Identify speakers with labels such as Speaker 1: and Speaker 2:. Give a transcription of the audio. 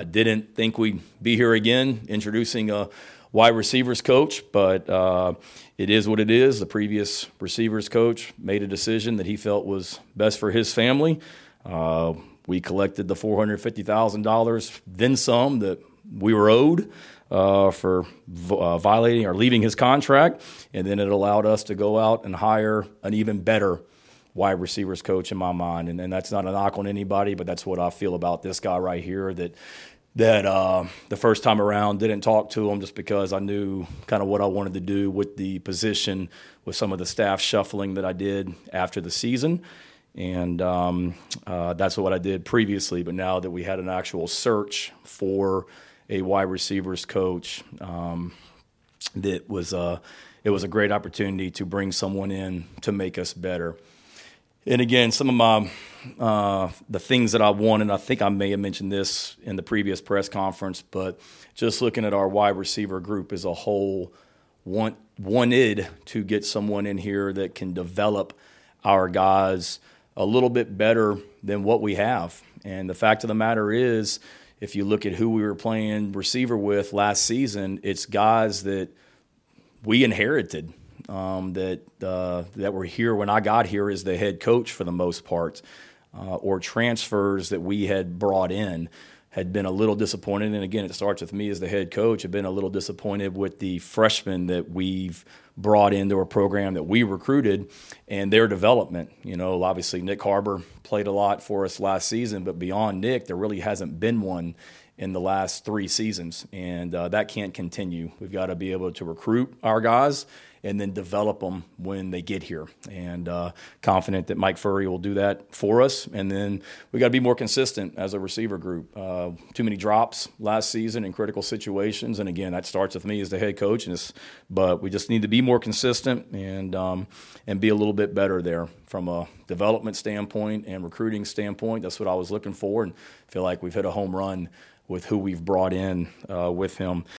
Speaker 1: I didn't think we'd be here again introducing a wide receivers coach, but uh, it is what it is. The previous receivers coach made a decision that he felt was best for his family. Uh, we collected the $450,000, then some, that we were owed. Uh, for uh, violating or leaving his contract, and then it allowed us to go out and hire an even better wide receivers coach in my mind. And, and that's not a knock on anybody, but that's what I feel about this guy right here. That that uh, the first time around didn't talk to him just because I knew kind of what I wanted to do with the position with some of the staff shuffling that I did after the season. And um, uh, that's what I did previously. But now that we had an actual search for a wide receivers coach, um, that was a, uh, it was a great opportunity to bring someone in to make us better. And again, some of my uh, the things that I wanted, I think I may have mentioned this in the previous press conference, but just looking at our wide receiver group as a whole, want, wanted to get someone in here that can develop our guys a little bit better than what we have. And the fact of the matter is, if you look at who we were playing receiver with last season, it's guys that we inherited um, that uh, that were here when I got here as the head coach for the most part, uh, or transfers that we had brought in had been a little disappointed. And again, it starts with me as the head coach. Have been a little disappointed with the freshmen that we've brought into a program that we recruited and their development. You know, obviously Nyck Harbor played a lot for us last season, but beyond Nyck, there really hasn't been one in the last three seasons, and uh, that can't continue. We've got to be able to recruit our guys and then develop them when they get here. And uh, confident that Mike Furrey will do that for us. And then we got to be more consistent as a receiver group. Uh, too many drops last season in critical situations, and again, that starts with me as the head coach. And but we just need to more consistent and um, and be a little bit better there from a development standpoint and recruiting standpoint. That's what I was looking for, and feel like we've hit a home run with who we've brought in uh, with him.